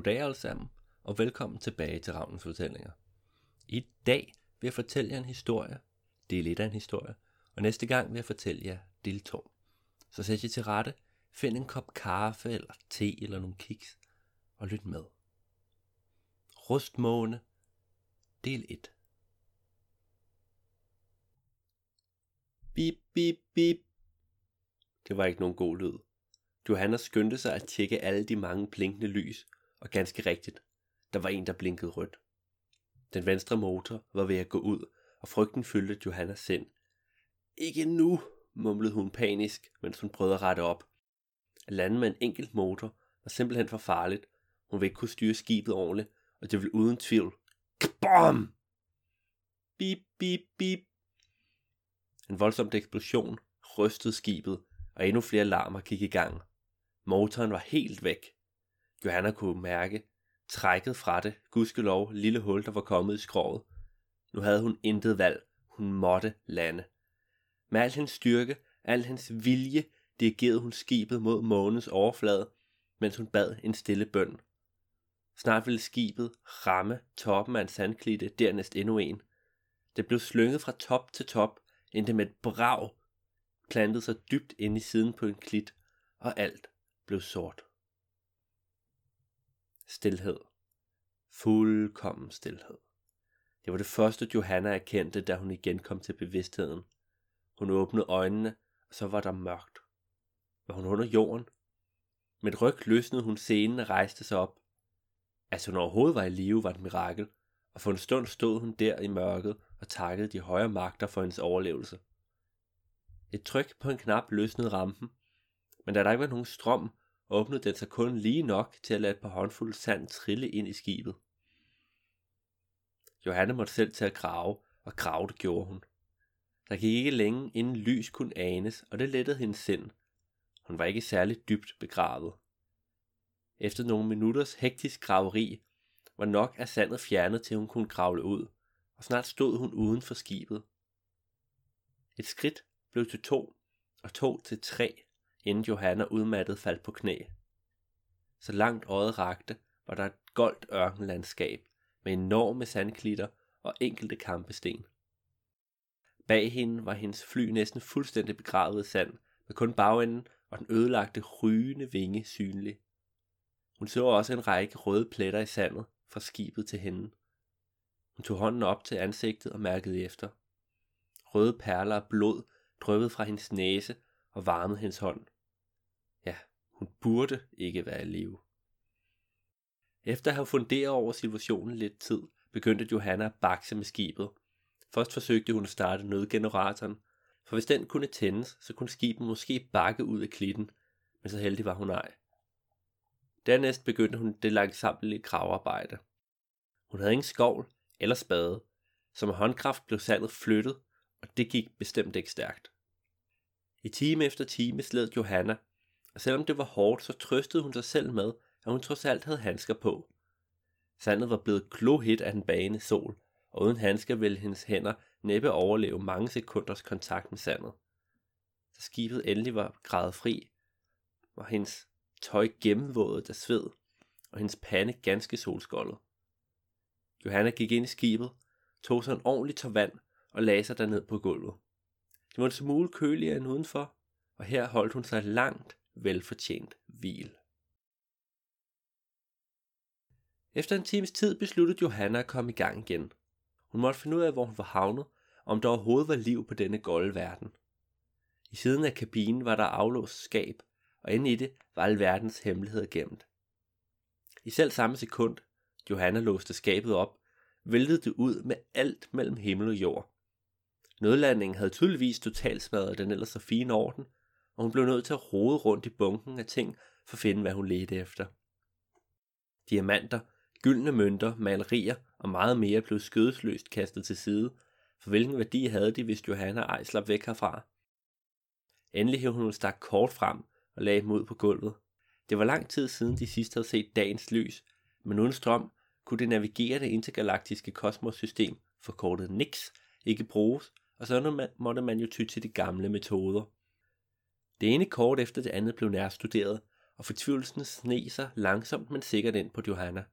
Goddag alle sammen, og velkommen tilbage til Ravnens Fortællinger. I dag vil jeg fortælle jer en historie, Det er lidt af en historie, og næste gang vil jeg fortælle jer del 2. Så sæt jer til rette, find en kop kaffe eller te eller nogle kiks, og lyt med. Rustmåne, del 1. Bip, bip, bip. Det var ikke nogen god lyd. Johanna skyndte sig at tjekke alle de mange blinkende lys, og ganske rigtigt, der var en, der blinkede rødt. Den venstre motor var ved at gå ud, og frygten fyldte Johannas sind. Ikke nu, mumlede hun panisk, mens hun prøvede at rette op. At lande med en enkelt motor var simpelthen for farligt. Hun ville ikke kunne styre skibet ordentligt, og det ville uden tvivl. Kbom! Bip, bip, bip. En voldsom eksplosion rystede skibet, og endnu flere larmer gik i gang. Motoren var helt væk. Johanna kunne mærke trækket fra det, gudskelov, lille hul, der var kommet i skroget. Nu havde hun intet valg. Hun måtte lande. Med al hendes styrke, al hendes vilje, dirigerede hun skibet mod månens overflade, mens hun bad en stille bøn. Snart ville skibet ramme toppen af en sandklitte, dernæst endnu en. Det blev slynget fra top til top, indtil med et brag plantede sig dybt ind i siden på en klit, og alt blev sort. Stilhed. Fuldkommen stilhed. Det var det første Johanna erkendte, da hun igen kom til bevidstheden. Hun åbnede øjnene, og så var der mørkt. Var hun under jorden? Med et ryg løsnede hun scenen og rejste sig op. At hun overhovedet var i live, var et mirakel, og for en stund stod hun der i mørket og takkede de højere magter for hendes overlevelse. Et tryk på en knap løsnede rampen, men da der ikke var nogen strøm, åbnede den sig kun lige nok til at lade et par håndfulde sand trille ind i skibet. Johanne måtte selv til at grave, og grave det gjorde hun. Der gik ikke længe, inden lys kunne anes, og det lettede hendes sind. Hun var ikke særligt dybt begravet. Efter nogle minutters hektisk graveri, var nok af sandet fjernet til hun kunne kravle ud, og snart stod hun uden for skibet. Et skridt blev til to, og to til tre, inden Johanna udmattet faldt på knæ. Så langt øjet rakte, var der et goldt ørkenlandskab med enorme sandklitter og enkelte kampesten. Bag hende var hendes fly næsten fuldstændig begravet i sand, med kun bagenden og den ødelagte rygende vinge synlig. Hun så også en række røde pletter i sandet fra skibet til hende. Hun tog hånden op til ansigtet og mærkede efter. Røde perler af blod dryppede fra hendes næse og varmede hendes hånd. Hun burde ikke være i live. Efter at have funderet over situationen lidt tid, begyndte Johanna at bakse med skibet. Først forsøgte hun at starte nødgeneratoren, for hvis den kunne tændes, så kunne skibet måske bakke ud af klitten, men så heldig var hun ej. Dernæst begyndte hun det langsammelige kravarbejde. Hun havde ingen skovl eller spade, så med håndkraft blev sandet flyttet, og det gik bestemt ikke stærkt. I time efter time sled Johanna, selvom det var hårdt, så trøstede hun sig selv med, at hun trods alt havde handsker på. Sandet var blevet klohit af den bagende sol, og uden handsker ville hendes hænder næppe overleve mange sekunders kontakt med sandet. Da skibet endelig var grædet fri, var hendes tøj gennemvådet af sved, og hendes pande ganske solskoldet. Johanna gik ind i skibet, tog sig en ordentlig tår vand og lagde sig derned på gulvet. Det var en smule køligere end udenfor, og her holdt hun sig langt velfortjent hvil. Efter en times tid besluttede Johanna at komme i gang igen. Hun måtte finde ud af, hvor hun var havnet, og om der overhovedet var liv på denne golde verden. I siden af kabinen var der aflåst skab, og inde i det var alverdens hemmeligheder gemt. I selv samme sekund, Johanna låste skabet op, væltede det ud med alt mellem himmel og jord. Nødlandingen havde tydeligvis totalt smadret den ellers så fine orden, og hun blev nødt til at rode rundt i bunken af ting for at finde, hvad hun ledte efter. Diamanter, gyldne mønter, malerier og meget mere blev skødesløst kastet til side, for hvilken værdi havde de, hvis Johanna ej slap væk herfra. Endelig hævde hun en stak kort frem og lagde dem ud på gulvet. Det var lang tid siden de sidst havde set dagens lys, men uden strøm kunne det navigerende intergalaktiske kosmossystem, forkortet NIX, ikke bruges, og så måtte man jo ty til de gamle metoder. Det ene kort efter det andet blev nærstuderet, og fortvivlelsen sne sig langsomt men sikkert ind på Johanna.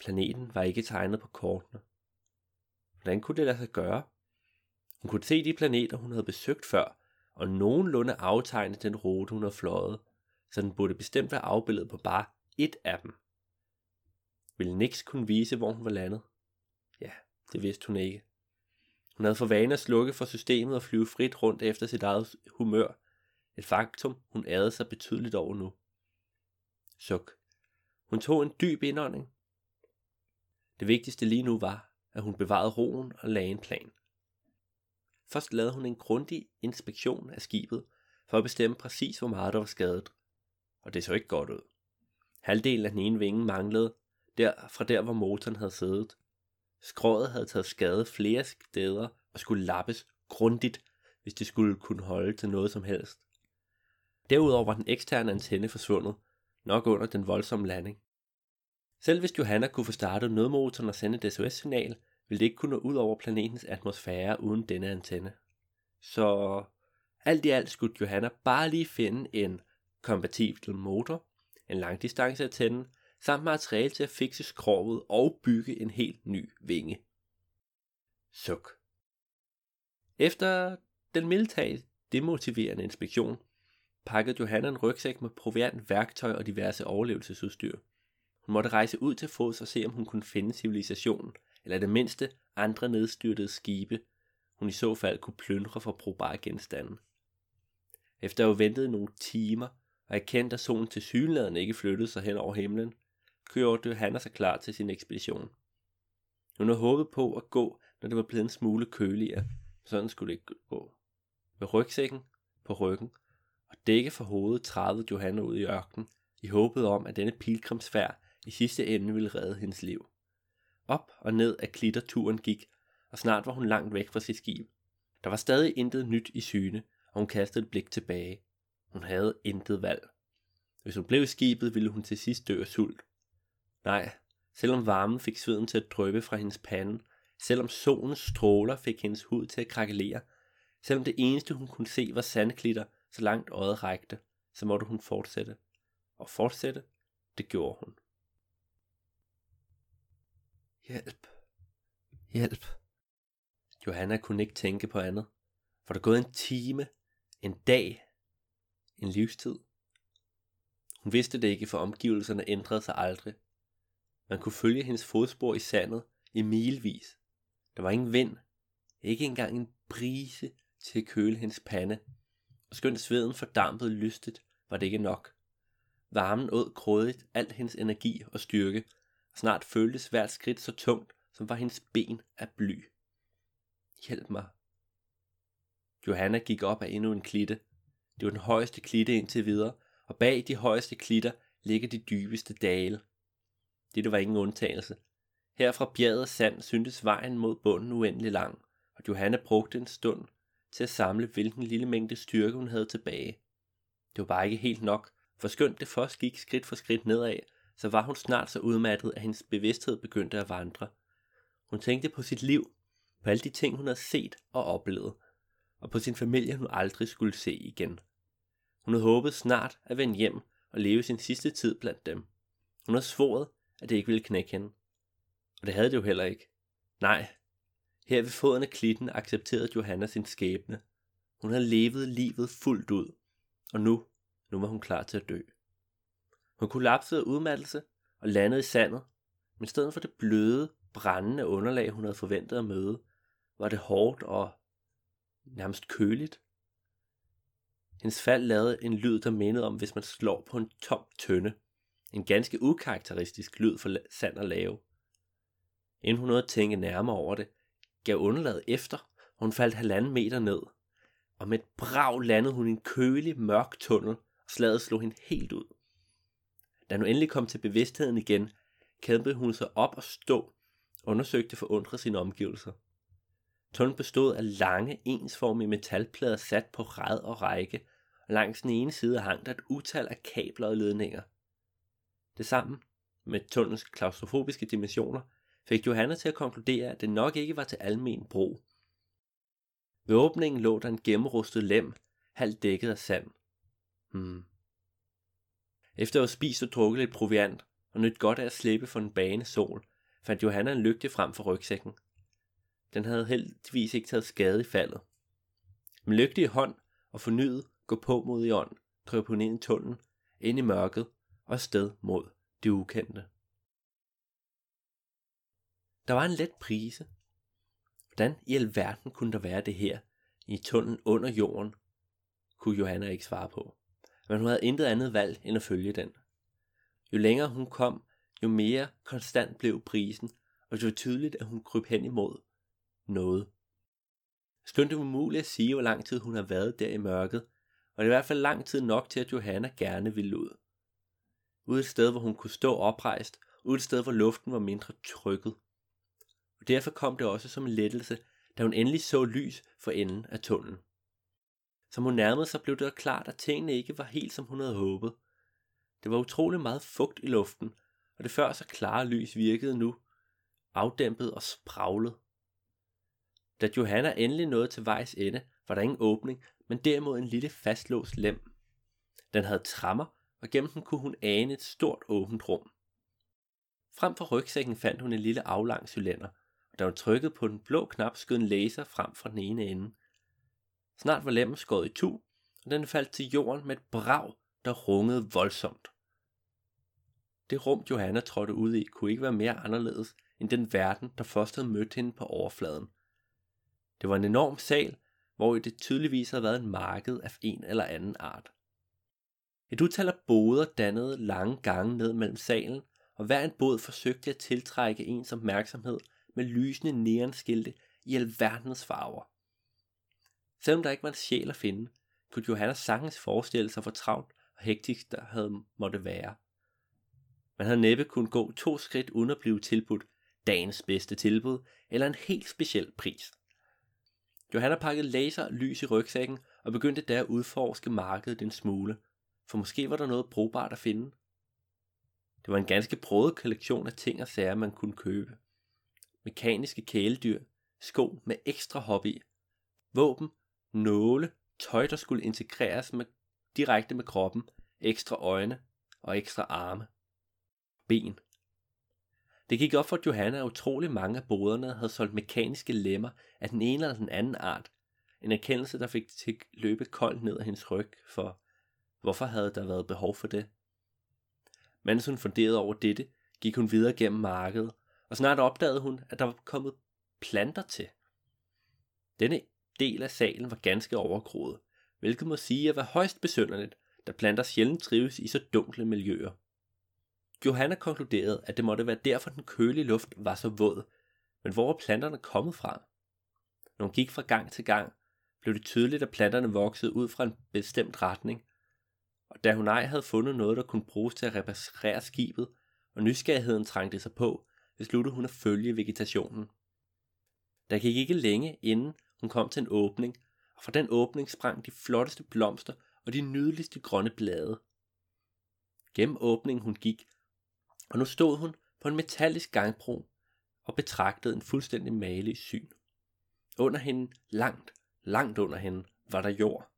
Planeten var ikke tegnet på kortene. Hvordan kunne det lade sig gøre? Hun kunne se de planeter, hun havde besøgt før, og nogenlunde aftegne den rute, hun havde fløjet, så den burde bestemt være afbildet på bare et af dem. Ville Nix kunne vise, hvor hun var landet? Ja, det vidste hun ikke. Hun havde for vane at slukke for systemet og flyve frit rundt efter sit eget humør. Et faktum, hun ærede sig betydeligt over nu. Suk. Hun tog en dyb indånding. Det vigtigste lige nu var, at hun bevarede roen og lagde en plan. Først lavede hun en grundig inspektion af skibet, for at bestemme præcis, hvor meget der var skadet. Og det så ikke godt ud. Halvdelen af den ene vinge manglede, der fra der, hvor motoren havde siddet. Skroget havde taget skade flere steder og skulle lappes grundigt, hvis det skulle kunne holde til noget som helst. Derudover var den eksterne antenne forsvundet, nok under den voldsomme landing. Selv hvis Johanna kunne få startet nødmotoren og sende et SOS-signal, ville det ikke kunne nå ud over planetens atmosfære uden denne antenne. Så alt i alt skulle Johanna bare lige finde en kompatibel motor, en langdistanceantenne, samt materiale til at fikse skrovet og bygge en helt ny vinge. Suk. Efter den militære demotiverende inspektion, pakkede Johanna en rygsæk med proviant, værktøj og diverse overlevelsesudstyr. Hun måtte rejse ud til fods og se, om hun kunne finde civilisationen, eller det mindste andre nedstyrtede skibe, hun i så fald kunne plyndre for brugbare genstande. Efter at have ventet nogle timer, og erkendt, at solen til synligheden ikke flyttede sig hen over himlen, kørte Johanna sig klar til sin ekspedition. Hun havde håbet på at gå, når det var blevet en smule køligere. Sådan skulle det ikke gå. Med rygsækken på ryggen og dække for hovedet trædede Johanna ud i ørkenen, i håbet om, at denne pilgrimsfærd i sidste ende ville redde hendes liv. Op og ned af klitter turen gik, og snart var hun langt væk fra sit skib. Der var stadig intet nyt i syne, og hun kastede et blik tilbage. Hun havde intet valg. Hvis hun blev i skibet, ville hun til sidst dø af sult. Nej, selvom varmen fik sveden til at drøbe fra hendes pande, selvom solens stråler fik hendes hud til at krakelere, selvom det eneste hun kunne se var sandklitter, så langt øjet rækte, så måtte hun fortsætte. Og fortsætte, det gjorde hun. Hjælp. Hjælp. Johanna kunne ikke tænke på andet. For der gået en time, en dag, en livstid. Hun vidste det ikke, for omgivelserne ændrede sig aldrig. Man kunne følge hendes fodspor i sandet i milvis. Der var ingen vind, ikke engang en brise til at køle hendes pande. Og skønt sveden fordampede lystigt, var det ikke nok. Varmen åd grådigt alt hendes energi og styrke, og snart føltes hvert skridt så tungt, som var hendes ben af bly. Hjælp mig. Johanna gik op af endnu en klitte. Det var den højeste klitte indtil videre, og bag de højeste klitter ligger de dybeste dale. Dette var ingen undtagelse. Her fra bjerget sand syntes vejen mod bunden uendelig lang, og Johanna brugte en stund til at samle hvilken lille mængde styrke hun havde tilbage. Det var bare ikke helt nok, for skønt det først gik skridt for skridt nedad, så var hun snart så udmattet, at hendes bevidsthed begyndte at vandre. Hun tænkte på sit liv, på alle de ting, hun havde set og oplevet, og på sin familie, hun aldrig skulle se igen. Hun havde håbet snart at vende hjem og leve sin sidste tid blandt dem. Hun havde svoret, at det ikke ville knække hende. Og det havde det jo heller ikke. Nej, her ved foden af klitten accepterede Johanna sin skæbne. Hun havde levet livet fuldt ud, og nu, nu var hun klar til at dø. Hun kollapsede af udmattelse og landede i sandet, men i stedet for det bløde, brændende underlag, hun havde forventet at møde, var det hårdt og nærmest køligt. Hendes fald lavede en lyd, der mindede om, hvis man slår på en tom tønde. En ganske ukarakteristisk lyd for sand og lave. Inden hun nåede at tænke nærmere over det, gav underlaget efter, og hun faldt halvanden meter ned. Og med et brag landede hun i en kølig, mørk tunnel, og slaget slog hende helt ud. Da hun endelig kom til bevidstheden igen, kæmpede hun sig op og stå, og undersøgte forundret sine omgivelser. Tunnelen bestod af lange, ensformige metalplader sat på ræd og række, og langs den ene side hang der et utal af kabler og ledninger. Det sammen, med tunnelens klaustrofobiske dimensioner, fik Johanna til at konkludere, at det nok ikke var til almen brug. Ved åbningen lå der en gennemrustet lem, halvt dækket af sand. Hmm. Efter at have spist og drukket lidt proviant, og nyt godt af at slippe for en bane sol, fandt Johanna en lygte frem for rygsækken. Den havde heldigvis ikke taget skade i faldet. Med lygte i hånd og fornyet gå på mod i ånd, kryb hun ind i tunnelen, ind i mørket og sted mod det ukendte. Der var en let prise. Hvordan i alverden kunne der være det her, i tunnelen under jorden, kunne Johanna ikke svare på. Men hun havde intet andet valg end at følge den. Jo længere hun kom, jo mere konstant blev prisen, og det var tydeligt, at hun kryb hen imod noget. Skønt det umuligt at sige, hvor lang tid hun har været der i mørket, og det er i hvert fald lang tid nok til, at Johanna gerne ville ud. Ud et sted, hvor hun kunne stå oprejst, ud et sted, hvor luften var mindre trykket. Derfor kom det også som en lettelse, da hun endelig så lys for enden af tunnelen. Som hun nærmede sig, blev det klart, at tingene ikke var helt, som hun havde håbet. Det var utrolig meget fugt i luften, og det før så klare lys virkede nu afdæmpet og spraglet. Da Johanna endelig nåede til vejs ende, var der ingen åbning, men derimod en lille fastlåst lem. Den havde trammer, og gennem den kunne hun ane et stort åbent rum. Frem for rygsækken fandt hun en lille aflang cylinder, da hun trykkede på den blå knap, skød en laser frem fra den ene ende. Snart var lemmen skåret i tu, og den faldt til jorden med et brag, der rungede voldsomt. Det rum, Johanna trådte ud i, kunne ikke være mere anderledes end den verden, der først havde mødt hende på overfladen. Det var en enorm sal, hvor det tydeligvis havde været en marked af en eller anden art. Et utal af boder dannede lange gange ned mellem salen, og hver en båd forsøgte at tiltrække ens opmærksomhed med lysende neonskilte i alverdens farver. Selvom der ikke var en sjæl at finde, kunne Johanna sagtens forestille sig, hvor travlt og hektisk der havde måtte være. Man havde næppe kun gå to skridt uden at blive tilbudt dagens bedste tilbud eller en helt speciel pris. Johanna pakkede laser og lys i rygsækken og begyndte der at udforske markedet en smule, for måske var der noget brugbart at finde. Det var en ganske brodet kollektion af ting og sager, man kunne købe. Mekaniske kæledyr, sko med ekstra hobby, våben, nåle, tøj, der skulle integreres med, direkte med kroppen, ekstra øjne og ekstra arme. Ben. Det gik op for Johanna, at utrolig mange af boderne havde solgt mekaniske lemmer af den ene eller den anden art. En erkendelse, der fik til at løbe koldt ned ad hendes ryg, for hvorfor havde der været behov for det? Mens hun funderede over dette, gik hun videre gennem markedet, og snart opdagede hun, at der var kommet planter til. Denne del af salen var ganske overgroet, hvilket må sige at være højst besynderligt, da planter sjældent trives i så dunkle miljøer. Johanna konkluderede, at det måtte være derfor den kølige luft var så våd, men hvor var planterne kommet fra? Når hun gik fra gang til gang, blev det tydeligt, at planterne voksede ud fra en bestemt retning, og da hun ej havde fundet noget, der kunne bruges til at reparere skibet, og nysgerrigheden trængte sig på, besluttede hun at følge vegetationen. Der gik ikke længe, inden hun kom til en åbning, og fra den åbning sprang de flotteste blomster og de nydeligste grønne blade. Gennem åbningen hun gik, og nu stod hun på en metallisk gangbro og betragtede en fuldstændig malig syn. Under hende, langt, langt under hende, var der jord.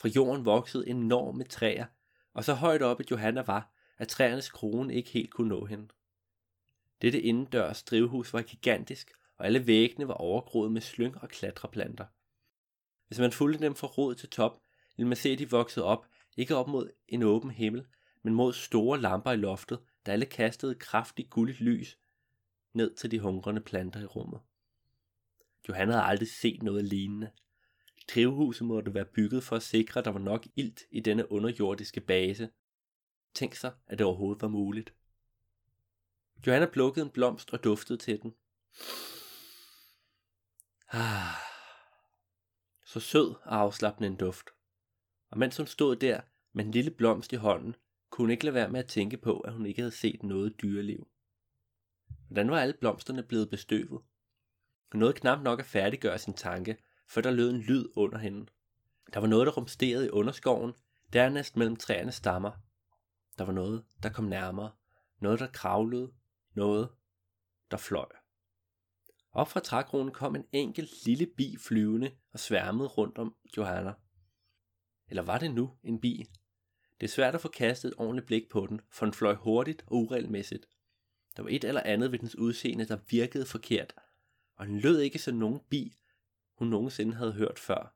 Fra jorden voksede enorme træer, og så højt op, at Johanna var, at træernes krone ikke helt kunne nå hende. Dette indendørs drivhus var gigantisk, og alle væggene var overgroet med slyng og klatreplanter. Hvis man fulgte dem fra rod til top, ville man se, at de voksede op, ikke op mod en åben himmel, men mod store lamper i loftet, der alle kastede kraftigt gulligt lys ned til de hungrende planter i rummet. Johan havde aldrig set noget lignende. Drivhuset måtte være bygget for at sikre, at der var nok ilt i denne underjordiske base. Tænk sig, at det overhovedet var muligt. Johanna plukkede en blomst og duftede til den. Ah, så sød og afslappende en duft. Og mens hun stod der med en lille blomst i hånden, kunne hun ikke lade være med at tænke på, at hun ikke havde set noget dyreliv. Hvordan var alle blomsterne blevet bestøvet? Hun nåede knap nok at færdiggøre sin tanke, for der lød en lyd under hende. Der var noget, der rumsterede i underskoven, dernæst mellem træernes stammer. Der var noget, der kom nærmere. Noget, der kravlede. Noget, der fløj. Op fra trækronen kom en enkelt lille bi flyvende og sværmede rundt om Johanna. Eller var det nu en bi? Det er svært at få kastet et ordentligt blik på den, for den fløj hurtigt og uregelmæssigt. Der var et eller andet ved dens udseende, der virkede forkert, og den lød ikke som nogen bi, hun nogensinde havde hørt før.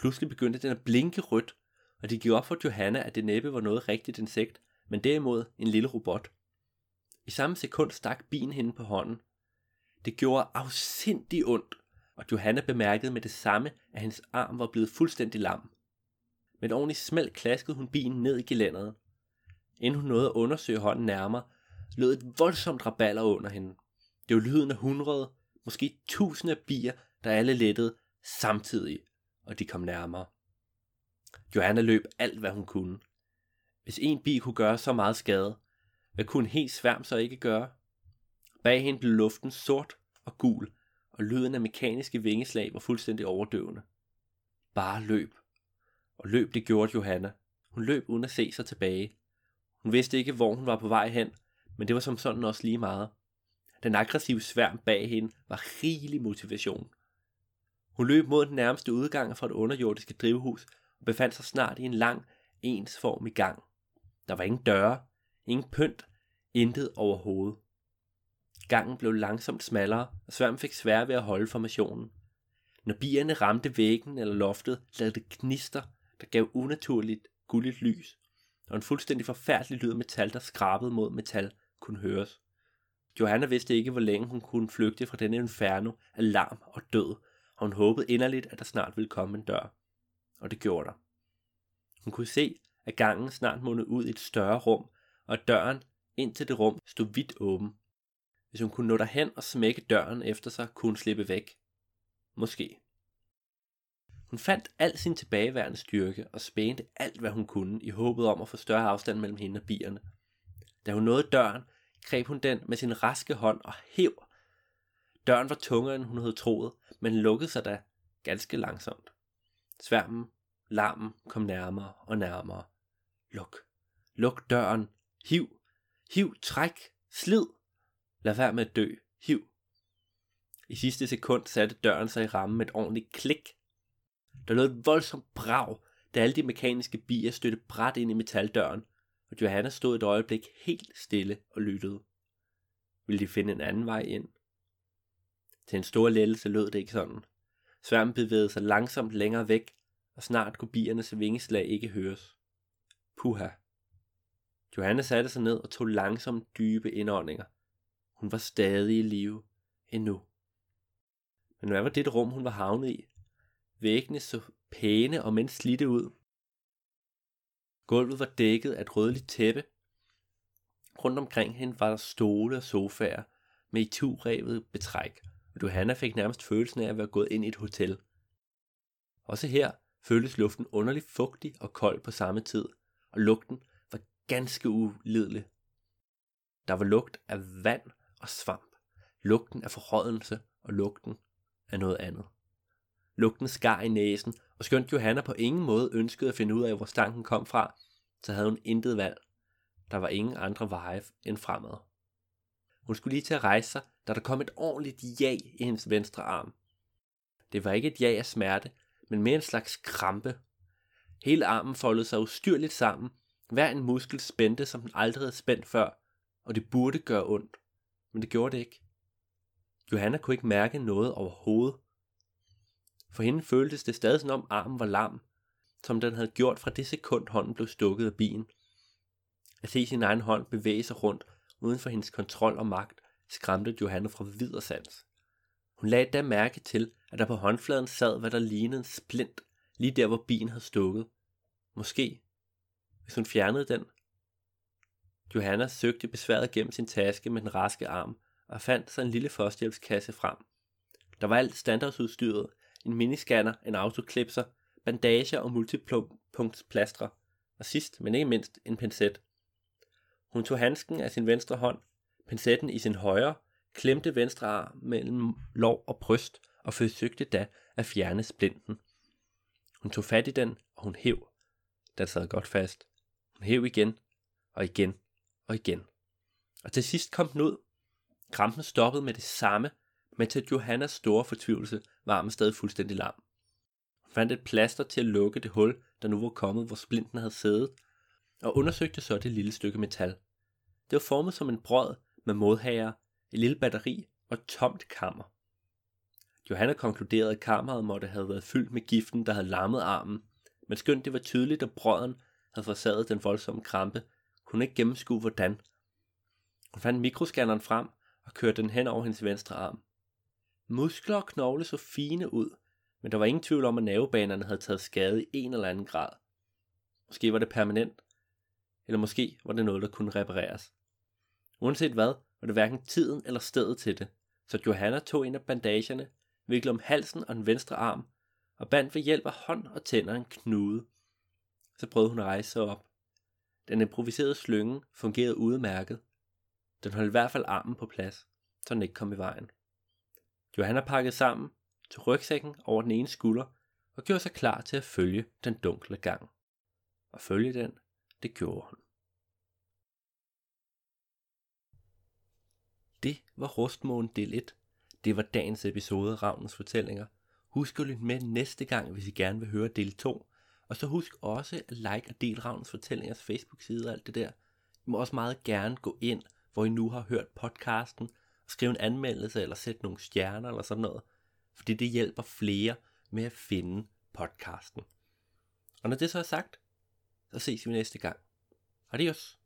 Pludselig begyndte den at blinke rødt, og det gik op for Johanna, at det næppe var noget rigtigt insekt, men derimod en lille robot. I samme sekund stak bien hende på hånden. Det gjorde afsindig ondt, og Johanna bemærkede med det samme, at hendes arm var blevet fuldstændig lam. Med et ordentligt smæld klaskede hun bien ned i gelænderet. Inden hun nåede at undersøge hånden nærmere, lød et voldsomt raballer under hende. Det var lyden af hundrede, måske tusinde af bier, der alle lettede samtidig, og de kom nærmere. Johanna løb alt, hvad hun kunne. Hvis en bi kunne gøre så meget skade, hvad kunne en helt sværm så ikke gøre? Bag hende blev luften sort og gul, og lyden af mekaniske vingeslag var fuldstændig overdøvende. Bare løb. Og løb det gjorde Johanna. Hun løb uden at se sig tilbage. Hun vidste ikke, hvor hun var på vej hen, men det var som sådan også lige meget. Den aggressive sværm bag hende var rigelig motivation. Hun løb mod den nærmeste udgang fra det underjordiske drivhus og befandt sig snart i en lang, ensformig gang. Der var ingen døre, ingen pynt, intet overhovedet. Gangen blev langsomt smallere, og sværmen fik svært ved at holde formationen. Når bierne ramte væggen eller loftet, lavede det knister, der gav unaturligt gulligt lys, og en fuldstændig forfærdelig lyd af metal, der skrabede mod metal, kunne høres. Johanna vidste ikke, hvor længe hun kunne flygte fra denne inferno af larm og død, og hun håbede inderligt, at der snart ville komme en dør. Og det gjorde der. Hun kunne se, at gangen snart mundede ud i et større rum, og døren ind til det rum stod vidt åben. Hvis hun kunne nå derhen og smække døren efter sig, kunne hun slippe væk. Måske. Hun fandt al sin tilbageværende styrke og spændte alt, hvad hun kunne, i håbet om at få større afstand mellem hende og bierne. Da hun nåede døren, greb hun den med sin raske hånd og hæv. Døren var tungere, end hun havde troet, men lukkede sig da ganske langsomt. Sværmen, larmen kom nærmere og nærmere. Luk. Luk døren. Hiv. Hiv, træk, slid. Lad være med at dø. Hiv. I sidste sekund satte døren sig i rammen med et ordentligt klik. Der lød et voldsomt brag, da alle de mekaniske bier stødte bræt ind i metaldøren, og Johanna stod et øjeblik helt stille og lyttede. Ville de finde en anden vej ind? Til en stor lettelse lød det ikke sådan. Sværmen bevægede sig langsomt længere væk, og snart kunne biernes vingeslag ikke høres. Puha. Johanna satte sig ned og tog langsomt dybe indåndinger. Hun var stadig i live. Endnu. Men hvad var det rum, hun var havnet i? Væggene så pæne og mindst slidte ud. Gulvet var dækket af et rødligt tæppe. Rundt omkring hende var der stole og sofaer med i revet betræk, og Johanna fik nærmest følelsen af at være gået ind i et hotel. Også her føltes luften underligt fugtig og kold på samme tid, og lugten ganske ulidelig. Der var lugt af vand og svamp, lugten af forrådelse og lugten af noget andet. Lugten skar i næsen, og skønt Johanna på ingen måde ønskede at finde ud af, hvor stanken kom fra, så havde hun intet valg. Der var ingen andre veje end fremad. Hun skulle lige til at rejse sig, da der kom et ordentligt ja i hendes venstre arm. Det var ikke et ja af smerte, men mere en slags krampe. Hele armen foldede sig ustyrligt sammen, hver en muskel spændte, som den aldrig havde spændt før, og det burde gøre ondt, men det gjorde det ikke. Johanna kunne ikke mærke noget overhovedet. For hende føltes det stadig som om armen var lam, som den havde gjort fra det sekund hånden blev stukket af bilen. At se sin egen hånd bevæge sig rundt uden for hendes kontrol og magt, skræmte Johanna fra videre sans. Hun lagde da mærke til, at der på håndfladen sad, hvad der lignede en splint, lige der, hvor bilen havde stukket. Måske, hvis hun fjernede den. Johanna søgte besværet gennem sin taske med den raske arm, og fandt så en lille førstehjælpskasse frem. Der var alt standardsudstyret, en miniscanner, en autoklipser, bandager og multipunktsplastre, og sidst, men ikke mindst, en pincet. Hun tog handsken af sin venstre hånd, pincetten i sin højre, klemte venstre arm mellem lov og bryst og forsøgte da at fjerne splinten. Hun tog fat i den, og hun hæv. Den sad godt fast. Hun hæv igen, og igen, og igen. Og til sidst kom den ud. Krampen stoppede med det samme, men til Johannas store fortvivlelse var armen stadig fuldstændig lam. Hun fandt et plaster til at lukke det hul, der nu var kommet, hvor splinten havde siddet, og undersøgte så det lille stykke metal. Det var formet som en brød med modhager, et lille batteri og et tomt kammer. Johanna konkluderede, at kammeret måtte have været fyldt med giften, der havde lammet armen, men skønt det var tydeligt, at brøden havde forsaget den voldsomme krampe, kunne ikke gennemskue hvordan. Hun fandt mikroskanneren frem og kørte den hen over hendes venstre arm. Muskler og knogle så fine ud, men der var ingen tvivl om, at nervebanerne havde taget skade i en eller anden grad. Måske var det permanent, eller måske var det noget, der kunne repareres. Uanset hvad, var det hverken tiden eller stedet til det, så Johanna tog en af bandagerne, viklede om halsen og den venstre arm, og bandt ved hjælp af hånd og tænder en knude. Så prøvede hun at rejse sig op. Den improviserede slynge fungerede udmærket. Den holdt i hvert fald armen på plads, så den ikke kom i vejen. Johanna pakkede sammen, tog rygsækken over den ene skulder og gjorde sig klar til at følge den dunkle gang. Og følge den, det gjorde hun. Det var Rustmåen del 1. Det var dagens episode af Ravnens Fortællinger. Husk at lytte med næste gang, hvis I gerne vil høre del 2. Og så husk også at like og del Ravnens Fortællingers Facebook-side og alt det der. I må også meget gerne gå ind, hvor I nu har hørt podcasten, og skrive en anmeldelse eller sætte nogle stjerner eller sådan noget. Fordi det hjælper flere med at finde podcasten. Og når det så er sagt, så ses vi næste gang. Adios.